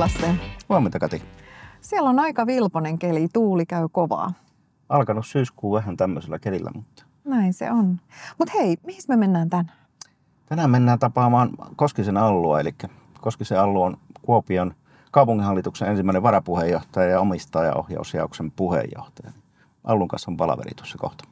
Huomenta Lasse. Huomenta Kati. Siellä on aika vilponen keli, tuuli käy kovaa. Alkanut syyskuu vähän tämmöisellä kelillä, mutta Näin se on. Mutta hei, mihin me mennään tänään? tänään mennään tapaamaan Koskisen Allua, eli Koskisen Allu on Kuopion kaupunginhallituksen ensimmäinen varapuheenjohtaja ja omistajaohjausjauksen puheenjohtaja. Allun kanssa on palaveri tuossa kohta.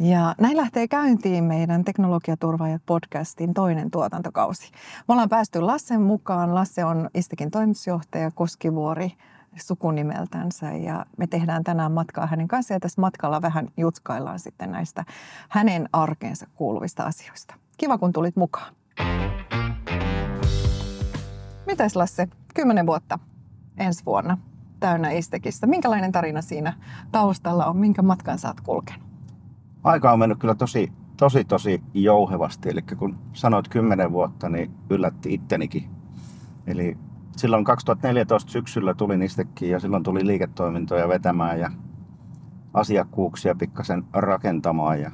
Ja näin lähtee käyntiin meidän Teknologiaturvaajat podcastin toinen tuotantokausi. Me ollaan päästy Lassen mukaan. Lasse on Istekin toimitusjohtaja Koskivuori sukunimeltänsä ja me tehdään tänään matkaa hänen kanssaan ja tässä matkalla vähän jutskaillaan sitten näistä hänen arkeensa kuuluvista asioista. Kiva kun tulit mukaan. Mitäs Lasse, kymmenen vuotta ensi vuonna täynnä Istekistä. Minkälainen tarina siinä taustalla on? Minkä matkan sä oot kulkenut? Aika on mennyt kyllä tosi, tosi, tosi jouhevasti. Eli kun sanoit 10 vuotta, niin yllätti ittenikin. Eli silloin 2014 syksyllä tuli niistäkin ja silloin tuli liiketoimintoja vetämään ja asiakkuuksia pikkasen rakentamaan. Ja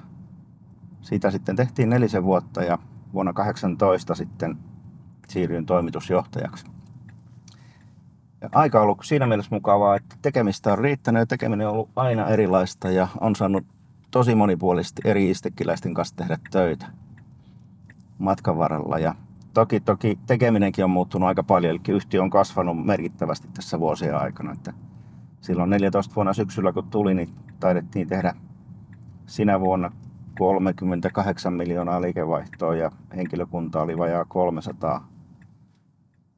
siitä sitten tehtiin nelisen vuotta ja vuonna 18 sitten siirryin toimitusjohtajaksi. Ja aika on ollut siinä mielessä mukavaa, että tekemistä on riittänyt ja tekeminen on ollut aina erilaista ja on saanut tosi monipuolisesti eri istekkiläisten kanssa tehdä töitä matkan varrella. Ja toki, toki tekeminenkin on muuttunut aika paljon, eli yhtiö on kasvanut merkittävästi tässä vuosien aikana. Että silloin 14 vuonna syksyllä kun tuli, niin taidettiin tehdä sinä vuonna 38 miljoonaa liikevaihtoa ja henkilökunta oli vajaa 300.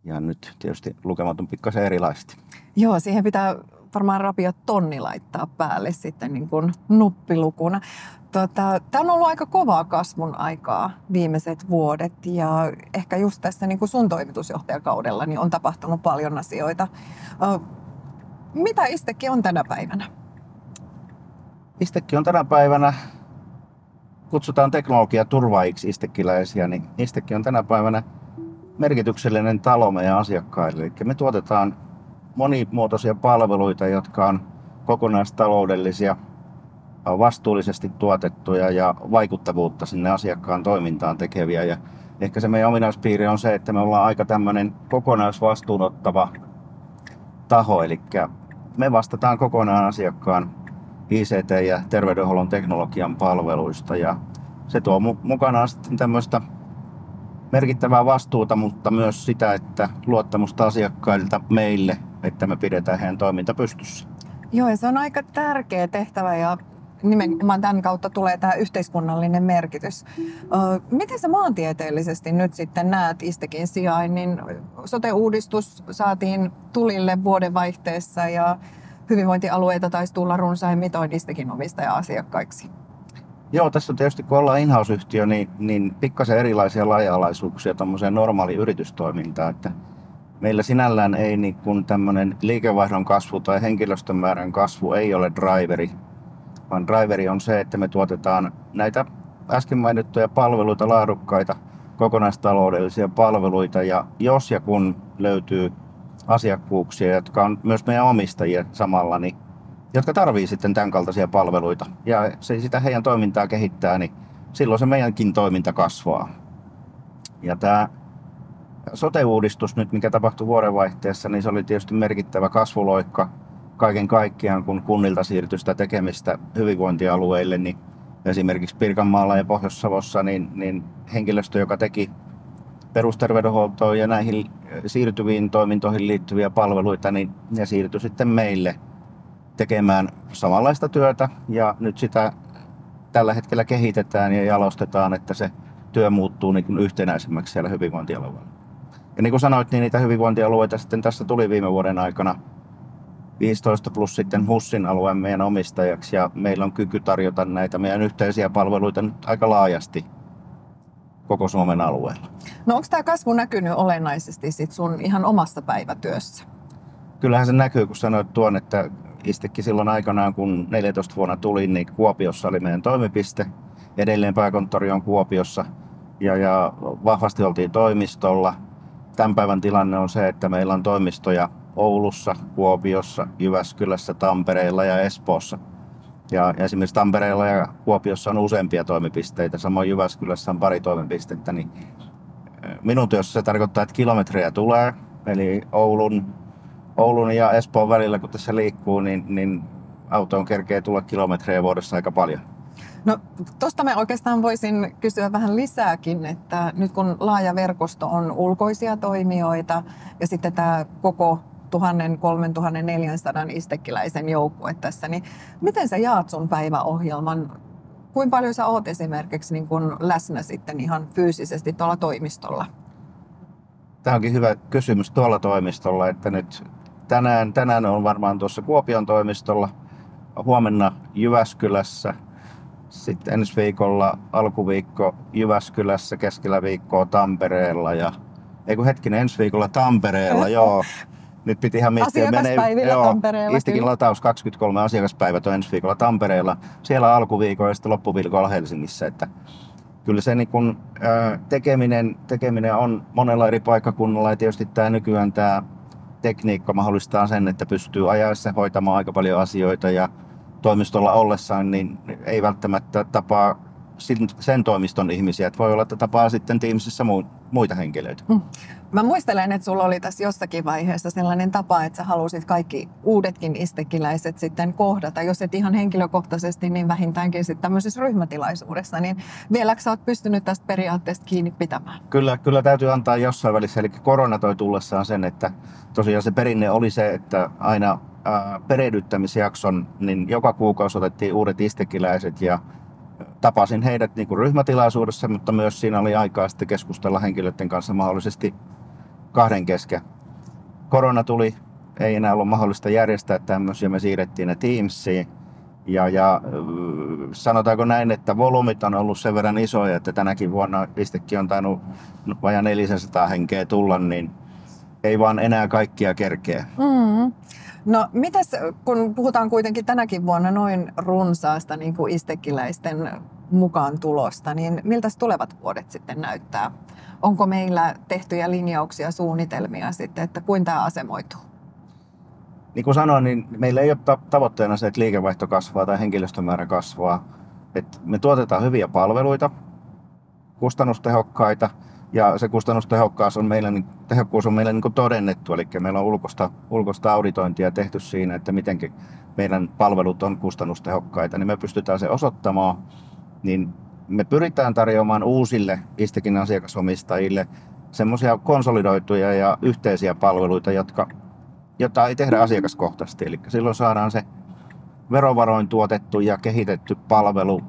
Ja nyt tietysti lukemat on pikkasen erilaisesti. Joo, siihen pitää varmaan rapia tonni laittaa päälle sitten niin kuin nuppilukuna. Tota, Tämä on ollut aika kovaa kasvun aikaa viimeiset vuodet ja ehkä just tässä niin kuin sun toimitusjohtajakaudella niin on tapahtunut paljon asioita. Mitä Istekki on tänä päivänä? Istekki on tänä päivänä, kutsutaan teknologiaturvaajiksi istekkiläisiä, niin Istekki on tänä päivänä merkityksellinen talo meidän asiakkaille. Eli me tuotetaan monimuotoisia palveluita, jotka on kokonaistaloudellisia, vastuullisesti tuotettuja ja vaikuttavuutta sinne asiakkaan toimintaan tekeviä. Ja ehkä se meidän ominaispiiri on se, että me ollaan aika tämmöinen kokonaisvastuunottava taho, eli me vastataan kokonaan asiakkaan ICT- ja terveydenhuollon teknologian palveluista ja se tuo mu- mukanaan sitten tämmöistä merkittävää vastuuta, mutta myös sitä, että luottamusta asiakkailta meille, että me pidetään heidän toiminta pystyssä. Joo, ja se on aika tärkeä tehtävä ja nimenomaan tämän kautta tulee tämä yhteiskunnallinen merkitys. Miten sä maantieteellisesti nyt sitten näet Istekin sijainnin? Sote-uudistus saatiin tulille vuodenvaihteessa ja hyvinvointialueita taisi tulla runsain mitoin Istekin omistaja-asiakkaiksi. Joo, tässä on tietysti kun ollaan in-house-yhtiö, niin, niin pikkasen erilaisia laaja-alaisuuksia tuommoiseen normaali yritystoimintaan. Että meillä sinällään ei niin kuin tämmöinen liikevaihdon kasvu tai henkilöstön määrän kasvu ei ole driveri, vaan driveri on se, että me tuotetaan näitä äsken mainittuja palveluita, laadukkaita kokonaistaloudellisia palveluita ja jos ja kun löytyy asiakkuuksia, jotka on myös meidän omistajia samalla, niin jotka tarvii sitten tämän kaltaisia palveluita ja se sitä heidän toimintaa kehittää, niin silloin se meidänkin toiminta kasvaa. Ja tämä sote-uudistus nyt, mikä tapahtui vuodenvaihteessa, niin se oli tietysti merkittävä kasvuloikka kaiken kaikkiaan, kun kunnilta siirtyi sitä tekemistä hyvinvointialueille, niin esimerkiksi Pirkanmaalla ja Pohjois-Savossa, niin, niin henkilöstö, joka teki perusterveydenhuoltoon ja näihin siirtyviin toimintoihin liittyviä palveluita, niin ne siirtyi sitten meille tekemään samanlaista työtä ja nyt sitä tällä hetkellä kehitetään ja jalostetaan, että se työ muuttuu niin kuin yhtenäisemmäksi siellä hyvinvointialueella. Ja niin kuin sanoit, niin niitä hyvinvointialueita sitten tässä tuli viime vuoden aikana 15 plus sitten HUSSin alueen meidän omistajaksi ja meillä on kyky tarjota näitä meidän yhteisiä palveluita nyt aika laajasti koko Suomen alueella. No onko tämä kasvu näkynyt olennaisesti sit sun ihan omassa päivätyössä? Kyllähän se näkyy, kun sanoit tuon, että Istekin silloin aikanaan, kun 14 vuonna tuli, niin Kuopiossa oli meidän toimipiste. Edelleen pääkonttori on Kuopiossa ja, ja vahvasti oltiin toimistolla. Tämän päivän tilanne on se, että meillä on toimistoja Oulussa, Kuopiossa, Jyväskylässä, Tampereella ja Espoossa. Ja esimerkiksi Tampereella ja Kuopiossa on useampia toimipisteitä, samoin Jyväskylässä on pari toimipistettä, niin minun työssä se tarkoittaa, että kilometrejä tulee, eli Oulun, Oulun ja Espoon välillä kun tässä liikkuu, niin, niin autoon kerkee tulla kilometrejä vuodessa aika paljon. No tuosta mä oikeastaan voisin kysyä vähän lisääkin, että nyt kun laaja verkosto on ulkoisia toimijoita ja sitten tämä koko 1000-3400 istekkiläisen joukkue tässä, niin miten sä jaat sun päiväohjelman? Kuinka paljon sä oot esimerkiksi niin kun läsnä sitten ihan fyysisesti tuolla toimistolla? Tämä onkin hyvä kysymys tuolla toimistolla, että nyt tänään, tänään on varmaan tuossa Kuopion toimistolla, huomenna Jyväskylässä, sitten ensi viikolla alkuviikko Jyväskylässä, keskellä viikkoa Tampereella ja ei kun hetkinen, ensi viikolla Tampereella, joo. Nyt piti ihan miettiä, menee, joo, Tampereella. Istikin kyllä. lataus 23 asiakaspäivät on ensi viikolla Tampereella. Siellä alkuviikolla ja sitten loppuviikolla Helsingissä. Että kyllä se niin kun, ää, tekeminen, tekeminen on monella eri paikkakunnalla ja tietysti tämä nykyään tämä tekniikka mahdollistaa sen, että pystyy ajaessa hoitamaan aika paljon asioita ja toimistolla ollessaan niin ei välttämättä tapaa sen toimiston ihmisiä. Että voi olla, että tapaa sitten Teamsissa muita henkilöitä. Mm. Mä muistelen, että sulla oli tässä jossakin vaiheessa sellainen tapa, että sä halusit kaikki uudetkin istekiläiset sitten kohdata. Jos et ihan henkilökohtaisesti, niin vähintäänkin sitten tämmöisessä ryhmätilaisuudessa. Niin vieläkö sä oot pystynyt tästä periaatteesta kiinni pitämään? Kyllä, kyllä täytyy antaa jossain välissä. Eli korona toi tullessaan sen, että tosiaan se perinne oli se, että aina perehdyttämisjakson, niin joka kuukausi otettiin uudet istekiläiset ja tapasin heidät niin kuin ryhmätilaisuudessa, mutta myös siinä oli aikaa sitten keskustella henkilöiden kanssa mahdollisesti kahden kesken. Korona tuli, ei enää ollut mahdollista järjestää tämmöisiä, me siirrettiin ne Teamsiin. Ja, ja sanotaanko näin, että volyymit on ollut sen verran isoja, että tänäkin vuonna istekin on tainnut vajaa 400 henkeä tulla, niin ei vaan enää kaikkia kerkeä. Mm. No mitäs, kun puhutaan kuitenkin tänäkin vuonna noin runsaasta niin kuin istekiläisten mukaan tulosta, niin miltä tulevat vuodet sitten näyttää? Onko meillä tehtyjä linjauksia, suunnitelmia sitten, että kuin tämä asemoituu? Niin kuin sanoin, niin meillä ei ole tavoitteena se, että liikevaihto kasvaa tai henkilöstömäärä kasvaa. Et me tuotetaan hyviä palveluita, kustannustehokkaita – ja se kustannustehokkuus on meillä, niin, tehokkuus on meillä niin todennettu, eli meillä on ulkoista, ulkoista auditointia tehty siinä, että miten meidän palvelut on kustannustehokkaita, niin me pystytään se osoittamaan, niin me pyritään tarjoamaan uusille Istekin asiakasomistajille semmoisia konsolidoituja ja yhteisiä palveluita, jotka, jota ei tehdä asiakaskohtaisesti. Eli silloin saadaan se verovaroin tuotettu ja kehitetty palvelu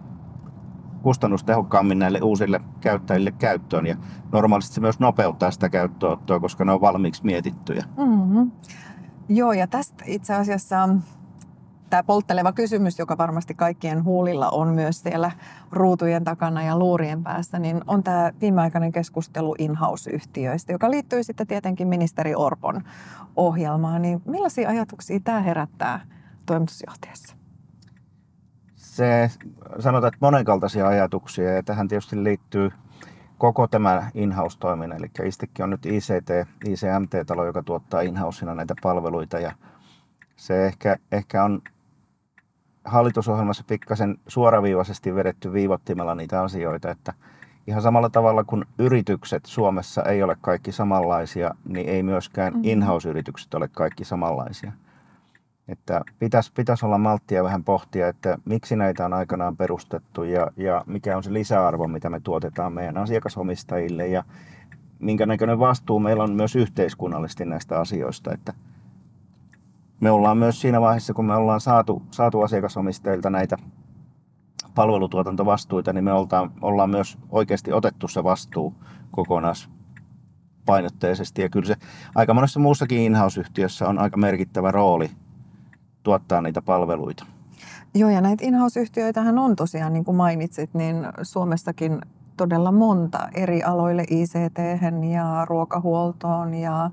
kustannustehokkaammin näille uusille käyttäjille käyttöön. Ja normaalisti se myös nopeuttaa sitä käyttöönottoa, koska ne on valmiiksi mietittyjä. Mm-hmm. Joo, ja tästä itse asiassa tämä poltteleva kysymys, joka varmasti kaikkien huulilla on myös siellä ruutujen takana ja luurien päässä, niin on tämä viimeaikainen keskustelu in-house-yhtiöistä, joka liittyy sitten tietenkin ministeri Orpon ohjelmaan. Niin millaisia ajatuksia tämä herättää toimitusjohtajassa? Se sanotaan, että monenkaltaisia ajatuksia ja tähän tietysti liittyy koko tämä in-house-toiminta. Eli Istekin on nyt ICT, ICMT-talo, joka tuottaa in näitä palveluita ja se ehkä, ehkä on hallitusohjelmassa pikkasen suoraviivaisesti vedetty viivottimella niitä asioita, että ihan samalla tavalla kuin yritykset Suomessa ei ole kaikki samanlaisia, niin ei myöskään mm-hmm. in-house-yritykset ole kaikki samanlaisia. Että pitäisi, pitäisi olla malttia vähän pohtia, että miksi näitä on aikanaan perustettu ja, ja mikä on se lisäarvo, mitä me tuotetaan meidän asiakasomistajille ja minkä näköinen vastuu meillä on myös yhteiskunnallisesti näistä asioista. Että me ollaan myös siinä vaiheessa, kun me ollaan saatu, saatu asiakasomistajilta näitä palvelutuotantovastuita, niin me oltaan, ollaan myös oikeasti otettu se vastuu kokonaispainotteisesti. Ja kyllä se aika monessa muussakin in-house-yhtiössä on aika merkittävä rooli tuottaa niitä palveluita. Joo, ja näitä in-house-yhtiöitähän on tosiaan, niin kuin mainitsit, niin Suomessakin todella monta eri aloille, ICT ja ruokahuoltoon ja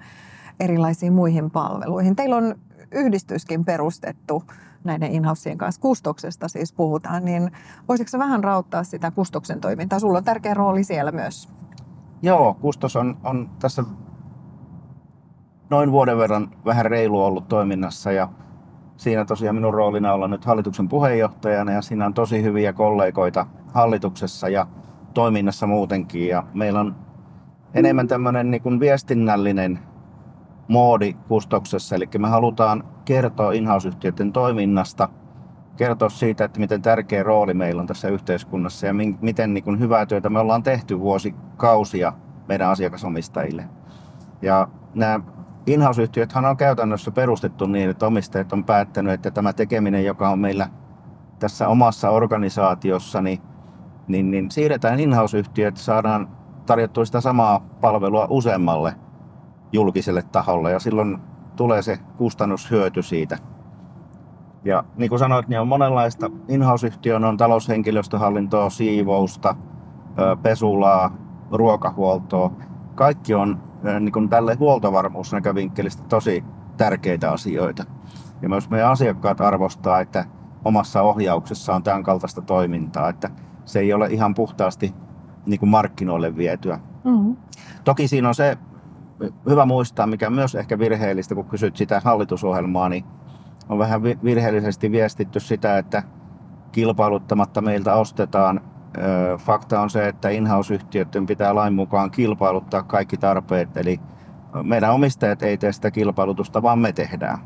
erilaisiin muihin palveluihin. Teillä on yhdistyskin perustettu näiden in kanssa, kustoksesta siis puhutaan, niin voisitko vähän rauttaa sitä kustoksen toimintaa? Sulla on tärkeä rooli siellä myös. Joo, kustos on, on tässä noin vuoden verran vähän reilu ollut toiminnassa ja siinä tosiaan minun roolina olla nyt hallituksen puheenjohtajana ja siinä on tosi hyviä kollegoita hallituksessa ja toiminnassa muutenkin. Ja meillä on enemmän tämmöinen niin kuin viestinnällinen moodi kustoksessa, eli me halutaan kertoa inhouse-yhtiöiden toiminnasta, kertoa siitä, että miten tärkeä rooli meillä on tässä yhteiskunnassa ja miten niin kuin hyvää työtä me ollaan tehty vuosikausia meidän asiakasomistajille. Ja nämä in-house-yhtiöthän on käytännössä perustettu niin, että omistajat on päättänyt, että tämä tekeminen, joka on meillä tässä omassa organisaatiossa, niin, niin, niin siirretään in-house-yhtiöt, saadaan tarjottua sitä samaa palvelua useammalle julkiselle taholle ja silloin tulee se kustannushyöty siitä. Ja niin kuin sanoit, niin on monenlaista. In-house-yhtiö on taloushenkilöstöhallintoa, siivousta, pesulaa, ruokahuoltoa. Kaikki on niin kuin tälle huoltovarmuusnäkövinkkelistä tosi tärkeitä asioita. Ja myös meidän asiakkaat arvostaa, että omassa ohjauksessa on tämän kaltaista toimintaa, että se ei ole ihan puhtaasti niin kuin markkinoille vietyä. Mm-hmm. Toki siinä on se hyvä muistaa, mikä myös ehkä virheellistä, kun kysyt sitä hallitusohjelmaa, niin on vähän virheellisesti viestitty sitä, että kilpailuttamatta meiltä ostetaan. Fakta on se, että in-house-yhtiöiden pitää lain mukaan kilpailuttaa kaikki tarpeet, eli meidän omistajat ei tee sitä kilpailutusta, vaan me tehdään.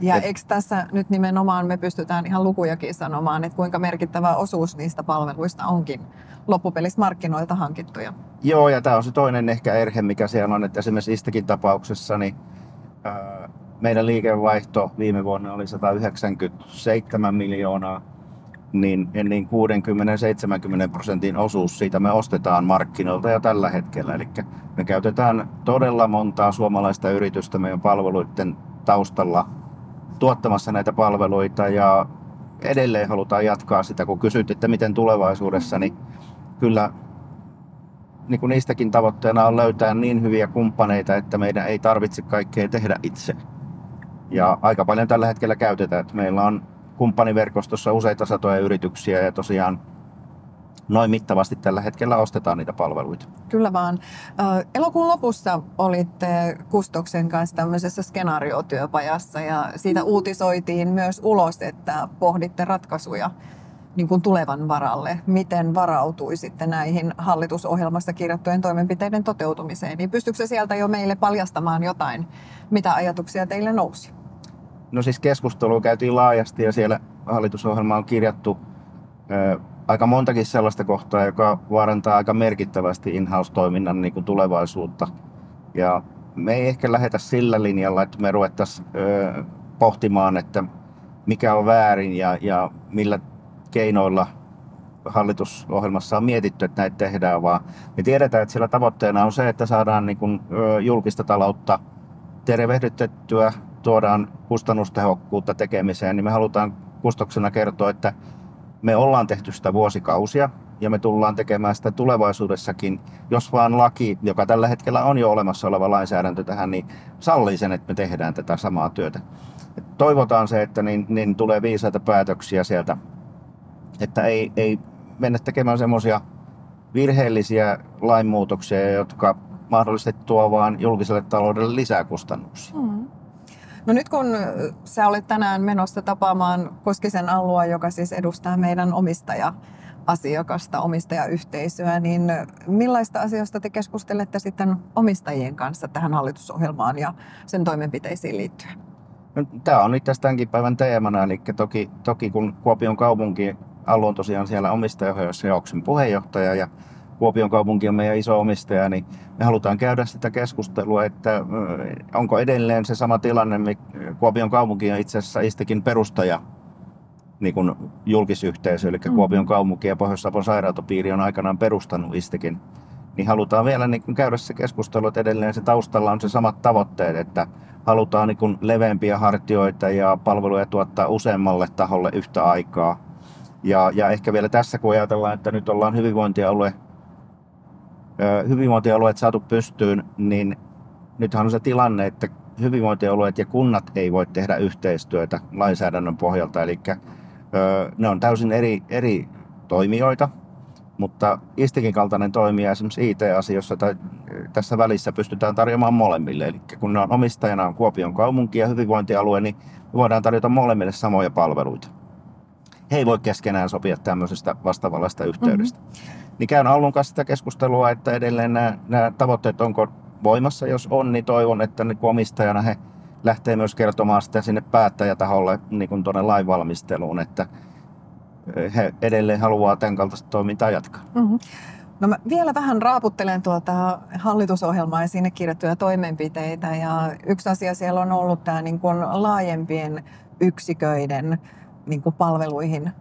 Ja Et, eikö tässä nyt nimenomaan me pystytään ihan lukujakin sanomaan, että kuinka merkittävä osuus niistä palveluista onkin loppupelissä markkinoilta hankittuja? Joo, ja tämä on se toinen ehkä erhe, mikä siellä on, että esimerkiksi istäkin tapauksessa niin, ää, meidän liikevaihto viime vuonna oli 197 miljoonaa, niin, niin 60-70 prosentin osuus siitä me ostetaan markkinoilta jo tällä hetkellä. Eli me käytetään todella montaa suomalaista yritystä meidän palveluiden taustalla tuottamassa näitä palveluita ja edelleen halutaan jatkaa sitä, kun kysyt, että miten tulevaisuudessa, niin kyllä niin kuin niistäkin tavoitteena on löytää niin hyviä kumppaneita, että meidän ei tarvitse kaikkea tehdä itse. Ja aika paljon tällä hetkellä käytetään, että meillä on kumppaniverkostossa useita satoja yrityksiä ja tosiaan noin mittavasti tällä hetkellä ostetaan niitä palveluita. Kyllä vaan. Elokuun lopussa olitte Kustoksen kanssa tämmöisessä skenaariotyöpajassa ja siitä uutisoitiin myös ulos, että pohditte ratkaisuja niin kuin tulevan varalle. Miten varautuisitte näihin hallitusohjelmassa kirjattujen toimenpiteiden toteutumiseen? Niin pystyykö se sieltä jo meille paljastamaan jotain, mitä ajatuksia teille nousi? No siis keskustelua käytiin laajasti ja siellä hallitusohjelma on kirjattu aika montakin sellaista kohtaa, joka vaarantaa aika merkittävästi in-house-toiminnan niin kuin tulevaisuutta. Ja me ei ehkä lähetä sillä linjalla, että me ruvettaisiin pohtimaan, että mikä on väärin ja, ja millä keinoilla hallitusohjelmassa on mietitty, että näitä tehdään, vaan me tiedetään, että sillä tavoitteena on se, että saadaan niin kuin, julkista taloutta tervehdytettyä, tuodaan kustannustehokkuutta tekemiseen, niin me halutaan kustoksena kertoa, että me ollaan tehty sitä vuosikausia ja me tullaan tekemään sitä tulevaisuudessakin, jos vaan laki, joka tällä hetkellä on jo olemassa oleva lainsäädäntö tähän, niin sallii sen, että me tehdään tätä samaa työtä. Et toivotaan se, että niin, niin tulee viisaita päätöksiä sieltä, että ei, ei mennä tekemään semmoisia virheellisiä lainmuutoksia, jotka mahdollisesti tuo vaan julkiselle taloudelle lisää kustannuksia. Hmm. No nyt kun sä olet tänään menossa tapaamaan Koskisen Allua, joka siis edustaa meidän omistaja asiakasta, omistajayhteisöä, niin millaista asioista te keskustelette sitten omistajien kanssa tähän hallitusohjelmaan ja sen toimenpiteisiin liittyen? No, tämä on nyt tämänkin päivän teemana, eli toki, toki kun Kuopion kaupunki Allu on tosiaan siellä omistajaohjauksen puheenjohtaja ja Kuopion kaupunki on meidän iso omistaja, niin me halutaan käydä sitä keskustelua, että onko edelleen se sama tilanne, Kuopion kaupunki on itse asiassa Istekin perustaja niin kuin julkisyhteisö, eli mm. Kuopion kaupunki ja Pohjois-Savon sairaanhoitopiiri on aikanaan perustanut Istekin, niin halutaan vielä niin kuin käydä se keskustelu, että edelleen se taustalla on se samat tavoitteet, että halutaan niin kuin leveämpiä hartioita ja palveluja tuottaa useammalle taholle yhtä aikaa. Ja, ja ehkä vielä tässä, kun ajatellaan, että nyt ollaan hyvinvointialue hyvinvointialueet saatu pystyyn, niin nythän on se tilanne, että hyvinvointialueet ja kunnat ei voi tehdä yhteistyötä lainsäädännön pohjalta. Eli ne on täysin eri, eri toimijoita, mutta Istikin kaltainen toimija esimerkiksi IT-asioissa tai tässä välissä pystytään tarjoamaan molemmille. Eli kun ne on omistajana on Kuopion kaupunki ja hyvinvointialue, niin voidaan tarjota molemmille samoja palveluita. He ei voi keskenään sopia tämmöisestä vastaavallasta yhteydestä. Mm-hmm niin käyn Aulun kanssa sitä keskustelua, että edelleen nämä, nämä tavoitteet onko voimassa. Jos on, niin toivon, että niin omistajana he lähtee myös kertomaan sitä sinne päättäjätaholle niin kuin tuonne lainvalmisteluun, että he edelleen haluaa tämän kaltaista toimintaa jatkaa. Mm-hmm. No mä vielä vähän raaputtelen tuota hallitusohjelmaa ja sinne kirjattuja toimenpiteitä. Ja yksi asia siellä on ollut tämä niin kuin laajempien yksiköiden niin kuin palveluihin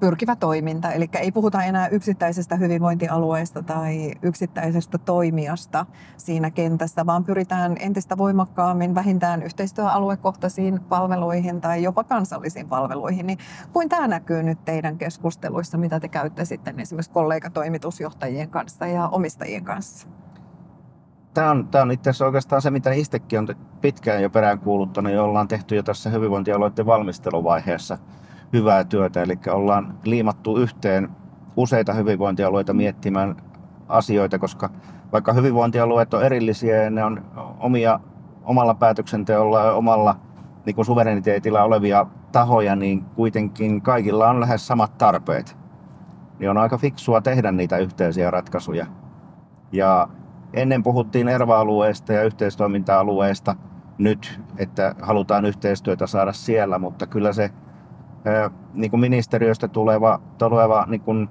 pyrkivä toiminta. Eli ei puhuta enää yksittäisestä hyvinvointialueesta tai yksittäisestä toimijasta siinä kentässä, vaan pyritään entistä voimakkaammin vähintään yhteistyöaluekohtaisiin palveluihin tai jopa kansallisiin palveluihin. Niin kuin tämä näkyy nyt teidän keskusteluissa, mitä te käytte sitten esimerkiksi kollegatoimitusjohtajien kanssa ja omistajien kanssa? Tämä on, tämä on itse asiassa oikeastaan se, mitä itsekin on pitkään jo peräänkuuluttanut ja ollaan tehty jo tässä hyvinvointialueiden valmisteluvaiheessa – hyvää työtä. Eli ollaan liimattu yhteen useita hyvinvointialueita miettimään asioita, koska vaikka hyvinvointialueet on erillisiä ja ne on omia, omalla päätöksenteolla ja omalla niin kuin olevia tahoja, niin kuitenkin kaikilla on lähes samat tarpeet. Niin on aika fiksua tehdä niitä yhteisiä ratkaisuja. Ja ennen puhuttiin erva-alueesta ja yhteistoiminta-alueesta nyt, että halutaan yhteistyötä saada siellä, mutta kyllä se niin kuin ministeriöstä tuleva, tuleva niin kuin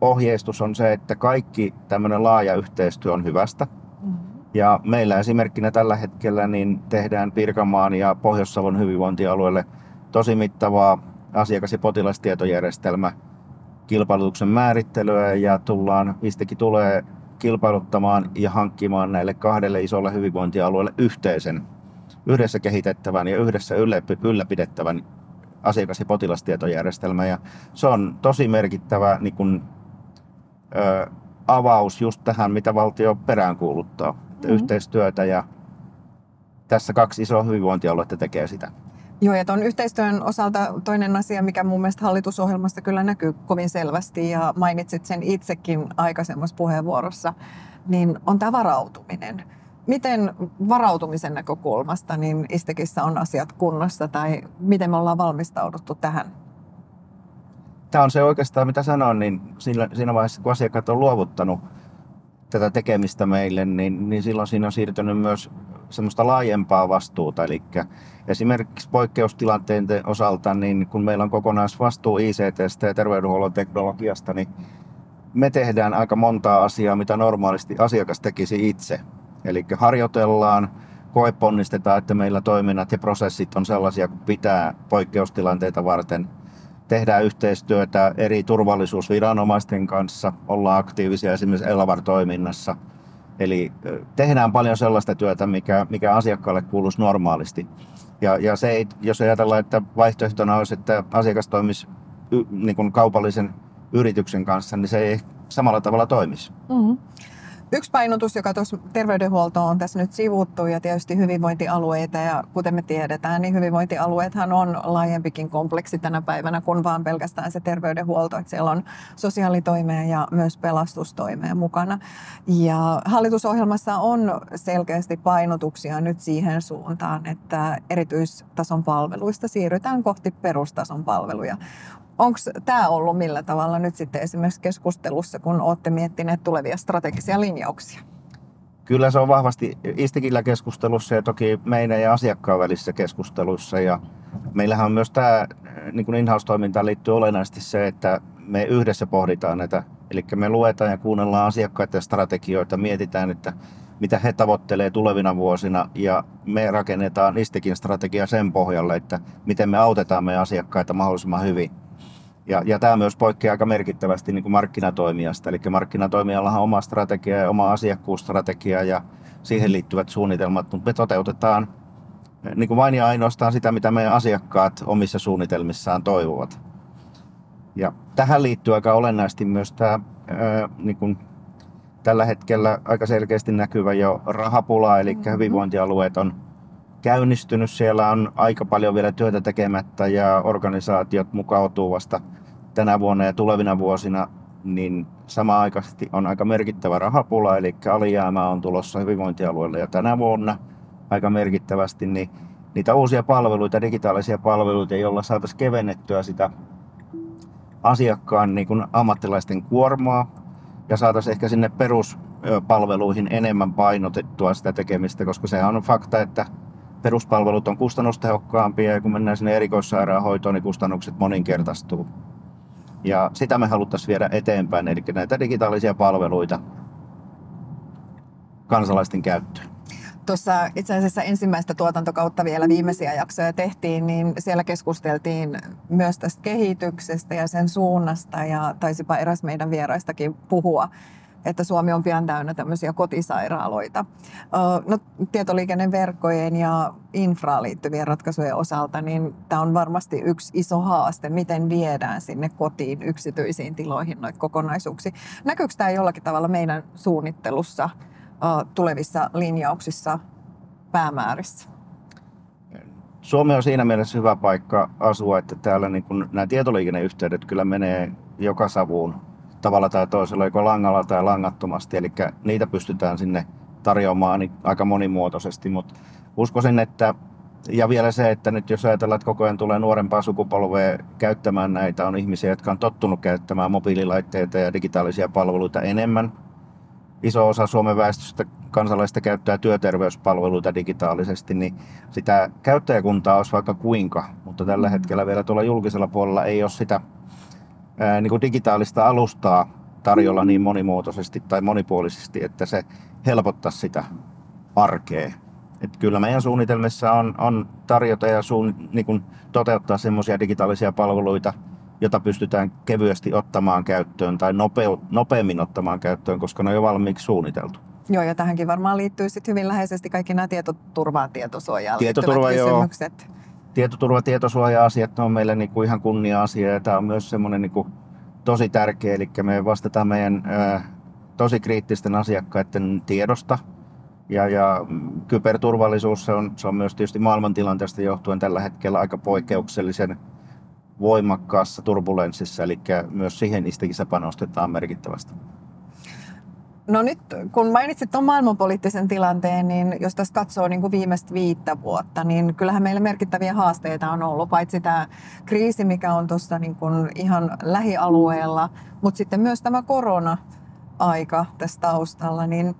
ohjeistus on se, että kaikki tämmöinen laaja yhteistyö on hyvästä. Mm-hmm. Ja meillä esimerkkinä tällä hetkellä niin tehdään Pirkanmaan ja Pohjois-Savon hyvinvointialueelle tosi mittavaa asiakas- ja potilastietojärjestelmä kilpailutuksen määrittelyä ja tullaan, Istekin tulee kilpailuttamaan ja hankkimaan näille kahdelle isolle hyvinvointialueelle yhteisen, yhdessä kehitettävän ja yhdessä ylläpidettävän asiakas- ja potilastietojärjestelmä. Ja se on tosi merkittävä niin kun, ö, avaus just tähän, mitä valtio peräänkuuluttaa. Mm-hmm. Yhteistyötä ja tässä kaksi isoa hyvinvointialuetta tekee sitä. Joo, ja tuon yhteistyön osalta toinen asia, mikä mun mielestä hallitusohjelmasta kyllä näkyy kovin selvästi, ja mainitsit sen itsekin aikaisemmassa puheenvuorossa, niin on tämä varautuminen miten varautumisen näkökulmasta niin Istekissä on asiat kunnossa tai miten me ollaan valmistauduttu tähän? Tämä on se oikeastaan, mitä sanon, niin siinä vaiheessa, kun asiakkaat on luovuttanut tätä tekemistä meille, niin, niin silloin siinä on siirtynyt myös semmoista laajempaa vastuuta. Eli esimerkiksi poikkeustilanteiden osalta, niin kun meillä on kokonaisvastuu ICT ja terveydenhuollon teknologiasta, niin me tehdään aika montaa asiaa, mitä normaalisti asiakas tekisi itse. Eli harjoitellaan, koeponnistetaan, että meillä toiminnat ja prosessit on sellaisia kuin pitää poikkeustilanteita varten. Tehdään yhteistyötä eri turvallisuusviranomaisten kanssa, ollaan aktiivisia esimerkiksi Elavar-toiminnassa. Eli tehdään paljon sellaista työtä, mikä, mikä asiakkaalle kuuluisi normaalisti. Ja, ja se ei, jos ajatellaan, että vaihtoehtona olisi, että asiakas toimisi y, niin kuin kaupallisen yrityksen kanssa, niin se ei samalla tavalla toimisi. Mm-hmm. Yksi painotus, joka tuossa terveydenhuolto on tässä nyt sivuttu ja tietysti hyvinvointialueita ja kuten me tiedetään, niin hyvinvointialueethan on laajempikin kompleksi tänä päivänä kuin vaan pelkästään se terveydenhuolto. Että siellä on sosiaalitoimea ja myös pelastustoimea mukana. Ja hallitusohjelmassa on selkeästi painotuksia nyt siihen suuntaan, että erityistason palveluista siirrytään kohti perustason palveluja. Onko tämä ollut millä tavalla nyt sitten esimerkiksi keskustelussa, kun olette miettineet tulevia strategisia linjauksia? Kyllä se on vahvasti Istikillä keskustelussa ja toki meidän ja asiakkaan välissä keskusteluissa. Ja meillähän on myös tämä niin kuin in-house-toimintaan liittyy olennaisesti se, että me yhdessä pohditaan näitä. Eli me luetaan ja kuunnellaan asiakkaiden strategioita, mietitään, että mitä he tavoittelee tulevina vuosina ja me rakennetaan Istikin strategia sen pohjalle, että miten me autetaan meidän asiakkaita mahdollisimman hyvin ja, ja tämä myös poikkeaa aika merkittävästi niin kuin markkinatoimijasta. Eli markkinatoimijallahan on oma strategia ja oma asiakkuusstrategia ja siihen liittyvät suunnitelmat, mutta me toteutetaan niin kuin vain ja ainoastaan sitä, mitä meidän asiakkaat omissa suunnitelmissaan toivovat. Ja tähän liittyy aika olennaisesti myös tämä ää, niin kuin tällä hetkellä aika selkeästi näkyvä jo rahapula, eli mm-hmm. hyvinvointialueet on käynnistynyt. Siellä on aika paljon vielä työtä tekemättä ja organisaatiot mukautuu vasta tänä vuonna ja tulevina vuosina, niin samaaikaisesti on aika merkittävä rahapula, eli alijäämä on tulossa hyvinvointialueelle ja tänä vuonna aika merkittävästi, niin niitä uusia palveluita, digitaalisia palveluita, joilla saataisiin kevennettyä sitä asiakkaan niin kuin ammattilaisten kuormaa ja saataisiin ehkä sinne perus palveluihin enemmän painotettua sitä tekemistä, koska sehän on fakta, että peruspalvelut on kustannustehokkaampia ja kun mennään sinne erikoissairaanhoitoon, niin kustannukset moninkertaistuu. Ja sitä me haluttaisiin viedä eteenpäin, eli näitä digitaalisia palveluita kansalaisten käyttöön. Tuossa itse asiassa ensimmäistä tuotantokautta vielä viimeisiä jaksoja tehtiin, niin siellä keskusteltiin myös tästä kehityksestä ja sen suunnasta ja taisipa eräs meidän vieraistakin puhua että Suomi on pian täynnä tämmöisiä kotisairaaloita. No, tietoliikenneverkkojen ja infraan liittyvien ratkaisujen osalta, niin tämä on varmasti yksi iso haaste, miten viedään sinne kotiin yksityisiin tiloihin noita kokonaisuuksia. Näkyykö tämä jollakin tavalla meidän suunnittelussa, tulevissa linjauksissa, päämäärissä? Suomi on siinä mielessä hyvä paikka asua, että täällä niin kun nämä tietoliikenneyhteydet kyllä menee joka savuun tavalla tai toisella, joko langalla tai langattomasti. Eli niitä pystytään sinne tarjoamaan niin aika monimuotoisesti, mutta uskoisin, että ja vielä se, että nyt jos ajatellaan, että koko ajan tulee nuorempaa sukupolvea käyttämään näitä, on ihmisiä, jotka on tottunut käyttämään mobiililaitteita ja digitaalisia palveluita enemmän. Iso osa Suomen väestöstä kansalaista käyttää työterveyspalveluita digitaalisesti, niin sitä käyttäjäkuntaa olisi vaikka kuinka, mutta tällä hetkellä vielä tuolla julkisella puolella ei ole sitä ää, niin kuin digitaalista alustaa tarjolla niin monimuotoisesti tai monipuolisesti, että se helpottaa sitä arkea. Et kyllä meidän suunnitelmissa on, on tarjota ja suun, niin kuin toteuttaa semmoisia digitaalisia palveluita, jota pystytään kevyesti ottamaan käyttöön tai nopeu, nopeammin ottamaan käyttöön, koska ne on jo valmiiksi suunniteltu. Joo, ja tähänkin varmaan liittyy sitten hyvin läheisesti kaikki nämä tietoturvaan, tietosuojaan Tietoturva, kysymykset. Joo tietoturva- tietosuoja-asiat on meille niin kuin ihan kunnia-asia ja tämä on myös semmoinen niin tosi tärkeä, eli me vastataan meidän ää, tosi kriittisten asiakkaiden tiedosta ja, ja kyberturvallisuus se on, se on myös tietysti maailmantilanteesta johtuen tällä hetkellä aika poikkeuksellisen voimakkaassa turbulenssissa, eli myös siihen istäkin panostetaan merkittävästi. No nyt kun mainitsit tuon maailmanpoliittisen tilanteen, niin jos tässä katsoo niin kuin viimeistä viittä vuotta, niin kyllähän meillä merkittäviä haasteita on ollut. Paitsi tämä kriisi, mikä on tuossa niin kuin ihan lähialueella, mutta sitten myös tämä korona-aika tässä taustalla, niin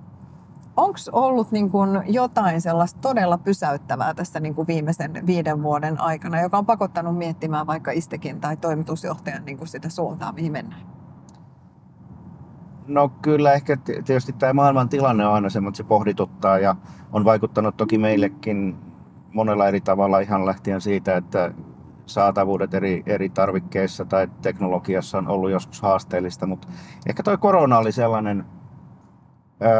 onko ollut niin kuin jotain sellaista todella pysäyttävää tässä niin kuin viimeisen viiden vuoden aikana, joka on pakottanut miettimään vaikka istekin tai toimitusjohtajan niin kuin sitä suuntaa, mihin mennään? No kyllä ehkä tietysti tämä maailman tilanne on aina semmoinen, että se pohdituttaa ja on vaikuttanut toki meillekin monella eri tavalla ihan lähtien siitä, että saatavuudet eri, eri tarvikkeissa tai teknologiassa on ollut joskus haasteellista, mutta ehkä tuo korona oli sellainen,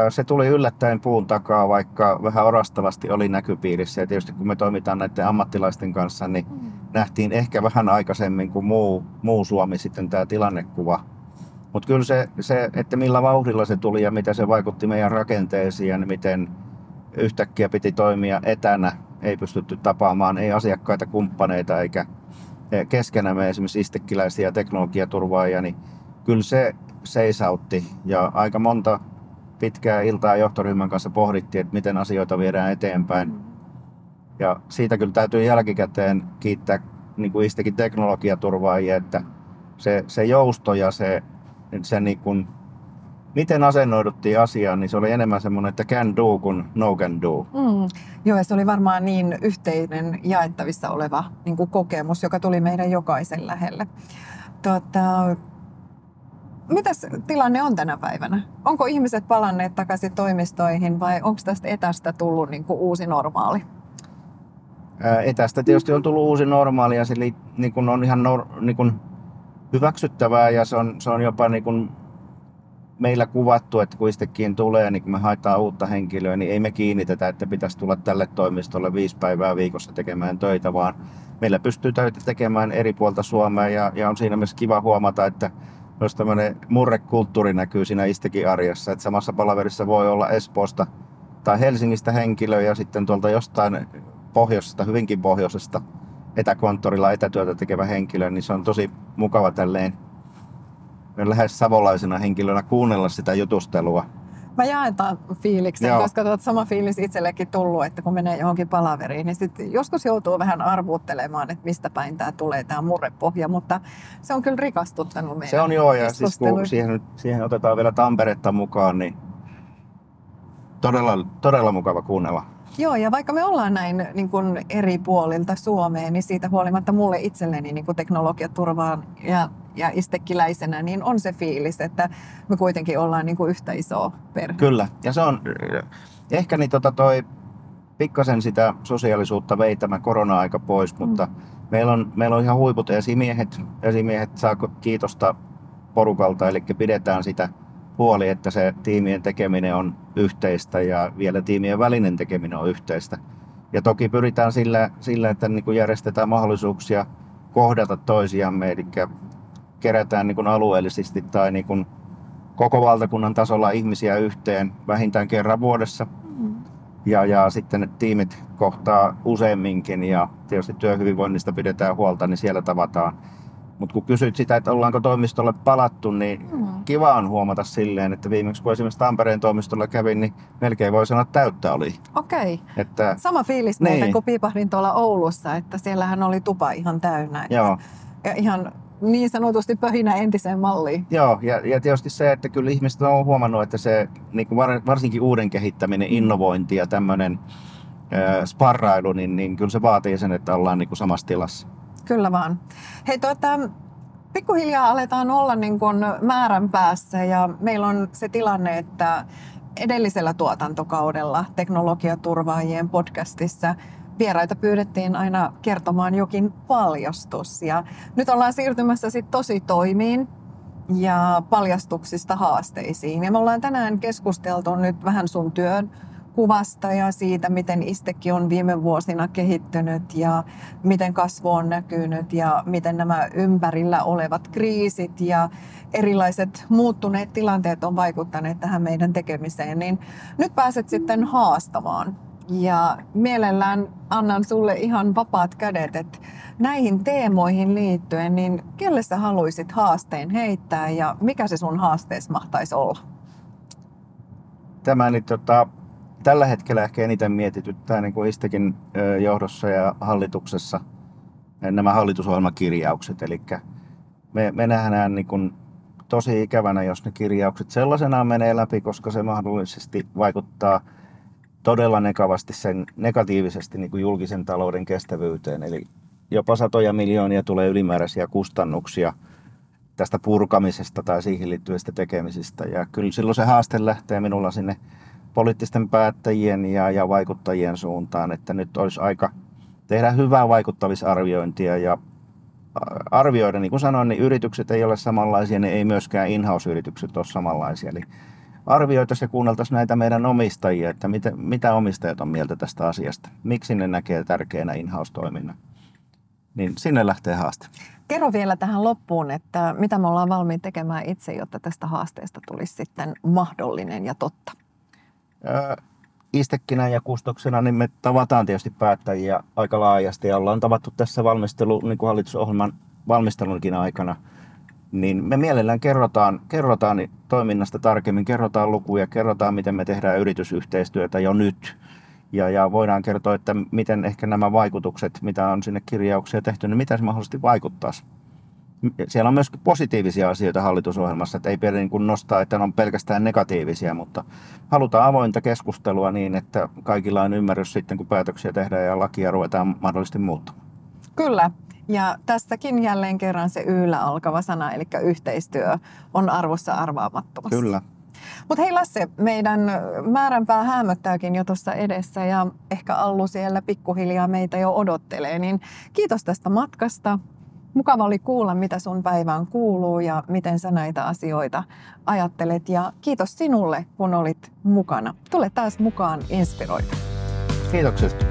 se tuli yllättäen puun takaa, vaikka vähän orastavasti oli näkypiirissä. Ja tietysti kun me toimitaan näiden ammattilaisten kanssa, niin mm. nähtiin ehkä vähän aikaisemmin kuin muu, muu Suomi sitten tämä tilannekuva mutta kyllä se, se, että millä vauhdilla se tuli ja mitä se vaikutti meidän rakenteisiin ja miten yhtäkkiä piti toimia etänä, ei pystytty tapaamaan, ei asiakkaita, kumppaneita eikä keskenämme esimerkiksi istekkiläisiä teknologiaturvaajia, niin kyllä se seisautti ja aika monta pitkää iltaa johtoryhmän kanssa pohdittiin, että miten asioita viedään eteenpäin. Ja siitä kyllä täytyy jälkikäteen kiittää niin kuin istekin teknologiaturvaajia, että se, se jousto ja se se niin kuin, miten asennoiduttiin asiaan, niin se oli enemmän semmoinen, että can do kuin no can do. Mm. Joo, ja se oli varmaan niin yhteinen jaettavissa oleva niin kuin kokemus, joka tuli meidän jokaisen lähelle. Tota, mitäs tilanne on tänä päivänä? Onko ihmiset palanneet takaisin toimistoihin vai onko tästä etästä tullut niin kuin uusi normaali? Etästä tietysti on tullut uusi normaali ja se niin kuin on ihan nor, niin kuin hyväksyttävää ja se on, se on jopa niin kuin meillä kuvattu, että kun istekin tulee, niin kun me haetaan uutta henkilöä, niin ei me kiinnitetä, että pitäisi tulla tälle toimistolle viisi päivää viikossa tekemään töitä, vaan meillä pystyy töitä tekemään eri puolta Suomea ja, ja on siinä myös kiva huomata, että myös tämmöinen murrekulttuuri näkyy siinä istekin arjessa, että samassa palaverissa voi olla Espoosta tai Helsingistä henkilö ja sitten tuolta jostain pohjoisesta, hyvinkin pohjoisesta etäkonttorilla etätyötä tekevä henkilö, niin se on tosi mukava tälleen lähes savolaisena henkilönä kuunnella sitä jutustelua. Mä jaan tämän fiiliksen, Joo. koska tuot sama fiilis itsellekin tullut, että kun menee johonkin palaveriin, niin sit joskus joutuu vähän arvuuttelemaan, että mistä päin tämä tulee, tämä murrepohja, mutta se on kyllä rikastuttanut meidän Se on joo, ja siis kun siihen, siihen otetaan vielä Tamperetta mukaan, niin todella, todella mukava kuunnella. Joo, ja vaikka me ollaan näin niin kuin eri puolilta Suomeen, niin siitä huolimatta mulle itselleni niin kuin teknologiaturvaan ja, ja istekkiläisenä, niin on se fiilis, että me kuitenkin ollaan niin kuin yhtä iso perhe. Kyllä, ja se on ehkä niin tota toi pikkasen sitä sosiaalisuutta vei tämä korona-aika pois, mutta mm. meillä, on, meillä on ihan huiput esimiehet. Esimiehet saa kiitosta porukalta, eli pidetään sitä huoli, että se tiimien tekeminen on yhteistä ja vielä tiimien välinen tekeminen on yhteistä. Ja toki pyritään sillä, sillä että niin kuin järjestetään mahdollisuuksia kohdata toisiamme, eli kerätään niin kuin alueellisesti tai niin kuin koko valtakunnan tasolla ihmisiä yhteen vähintään kerran vuodessa. Mm. Ja, ja sitten tiimit kohtaa useamminkin ja tietysti työhyvinvoinnista pidetään huolta, niin siellä tavataan mutta kun kysyt sitä, että ollaanko toimistolle palattu, niin mm. kiva on huomata silleen, että viimeksi kun esimerkiksi Tampereen toimistolla kävin, niin melkein voi sanoa, että täyttä oli. Okei. Okay. Että, Sama fiilis niin. meitä, kun piipahdin tuolla Oulussa, että siellähän oli tupa ihan täynnä. Että, Joo. Ja ihan niin sanotusti pöhinä entiseen malliin. Joo, ja, ja tietysti se, että kyllä ihmiset on huomannut, että se niin kuin varsinkin uuden kehittäminen, innovointi ja tämmöinen äh, sparrailu, niin, niin kyllä se vaatii sen, että ollaan niin kuin samassa tilassa. Kyllä vaan. Hei tuota, pikkuhiljaa aletaan olla niin kuin määrän päässä ja meillä on se tilanne, että edellisellä tuotantokaudella teknologiaturvaajien podcastissa vieraita pyydettiin aina kertomaan jokin paljastus. Ja nyt ollaan siirtymässä sitten tosi toimiin ja paljastuksista haasteisiin. Ja me ollaan tänään keskusteltu nyt vähän sun työn kuvasta ja siitä, miten Istekki on viime vuosina kehittynyt ja miten kasvu on näkynyt ja miten nämä ympärillä olevat kriisit ja erilaiset muuttuneet tilanteet on vaikuttaneet tähän meidän tekemiseen, niin nyt pääset sitten haastamaan. Ja mielellään annan sulle ihan vapaat kädet, että näihin teemoihin liittyen, niin kelle sä haluaisit haasteen heittää ja mikä se sun haasteessa mahtaisi olla? Tämä nyt tota, tällä hetkellä ehkä eniten mietityttää niin kuin Istekin johdossa ja hallituksessa nämä hallitusohjelmakirjaukset. Eli me, me nähdään niin kuin tosi ikävänä, jos ne kirjaukset sellaisenaan menee läpi, koska se mahdollisesti vaikuttaa todella negavasti sen, negatiivisesti niin kuin julkisen talouden kestävyyteen. Eli jopa satoja miljoonia tulee ylimääräisiä kustannuksia tästä purkamisesta tai siihen liittyvistä tekemisistä. Ja kyllä silloin se haaste lähtee minulla sinne poliittisten päättäjien ja, ja vaikuttajien suuntaan, että nyt olisi aika tehdä hyvää vaikuttavisarviointia ja arvioida, niin kuin sanoin, niin yritykset ei ole samanlaisia, niin ei myöskään in-house-yritykset ole samanlaisia. Eli arvioitaisiin ja kuunneltaisiin näitä meidän omistajia, että mitä, mitä omistajat on mieltä tästä asiasta, miksi ne näkee tärkeänä in-house-toiminnan. Niin sinne lähtee haaste. Kerro vielä tähän loppuun, että mitä me ollaan valmiit tekemään itse, jotta tästä haasteesta tulisi sitten mahdollinen ja totta istekkinä ja kustoksena, niin me tavataan tietysti päättäjiä aika laajasti ja ollaan tavattu tässä valmistelu, niin kuin hallitusohjelman valmistelunkin aikana. Niin me mielellään kerrotaan, kerrotaan toiminnasta tarkemmin, kerrotaan lukuja, kerrotaan miten me tehdään yritysyhteistyötä jo nyt. Ja, ja voidaan kertoa, että miten ehkä nämä vaikutukset, mitä on sinne kirjauksia tehty, niin mitä se mahdollisesti vaikuttaisi siellä on myös positiivisia asioita hallitusohjelmassa, että ei pidä niin kuin nostaa, että ne on pelkästään negatiivisia, mutta halutaan avointa keskustelua niin, että kaikilla on ymmärrys sitten, kun päätöksiä tehdään ja lakia ruvetaan mahdollisesti muuttamaan. Kyllä. Ja tässäkin jälleen kerran se yllä alkava sana, eli yhteistyö, on arvossa arvaamattomassa. Kyllä. Mutta hei Lasse, meidän määränpää hämöttääkin jo tuossa edessä ja ehkä Allu siellä pikkuhiljaa meitä jo odottelee. Niin kiitos tästä matkasta Mukava oli kuulla, mitä sun päivään kuuluu ja miten sä näitä asioita ajattelet. Ja kiitos sinulle, kun olit mukana. Tule taas mukaan inspiroita. Kiitokset.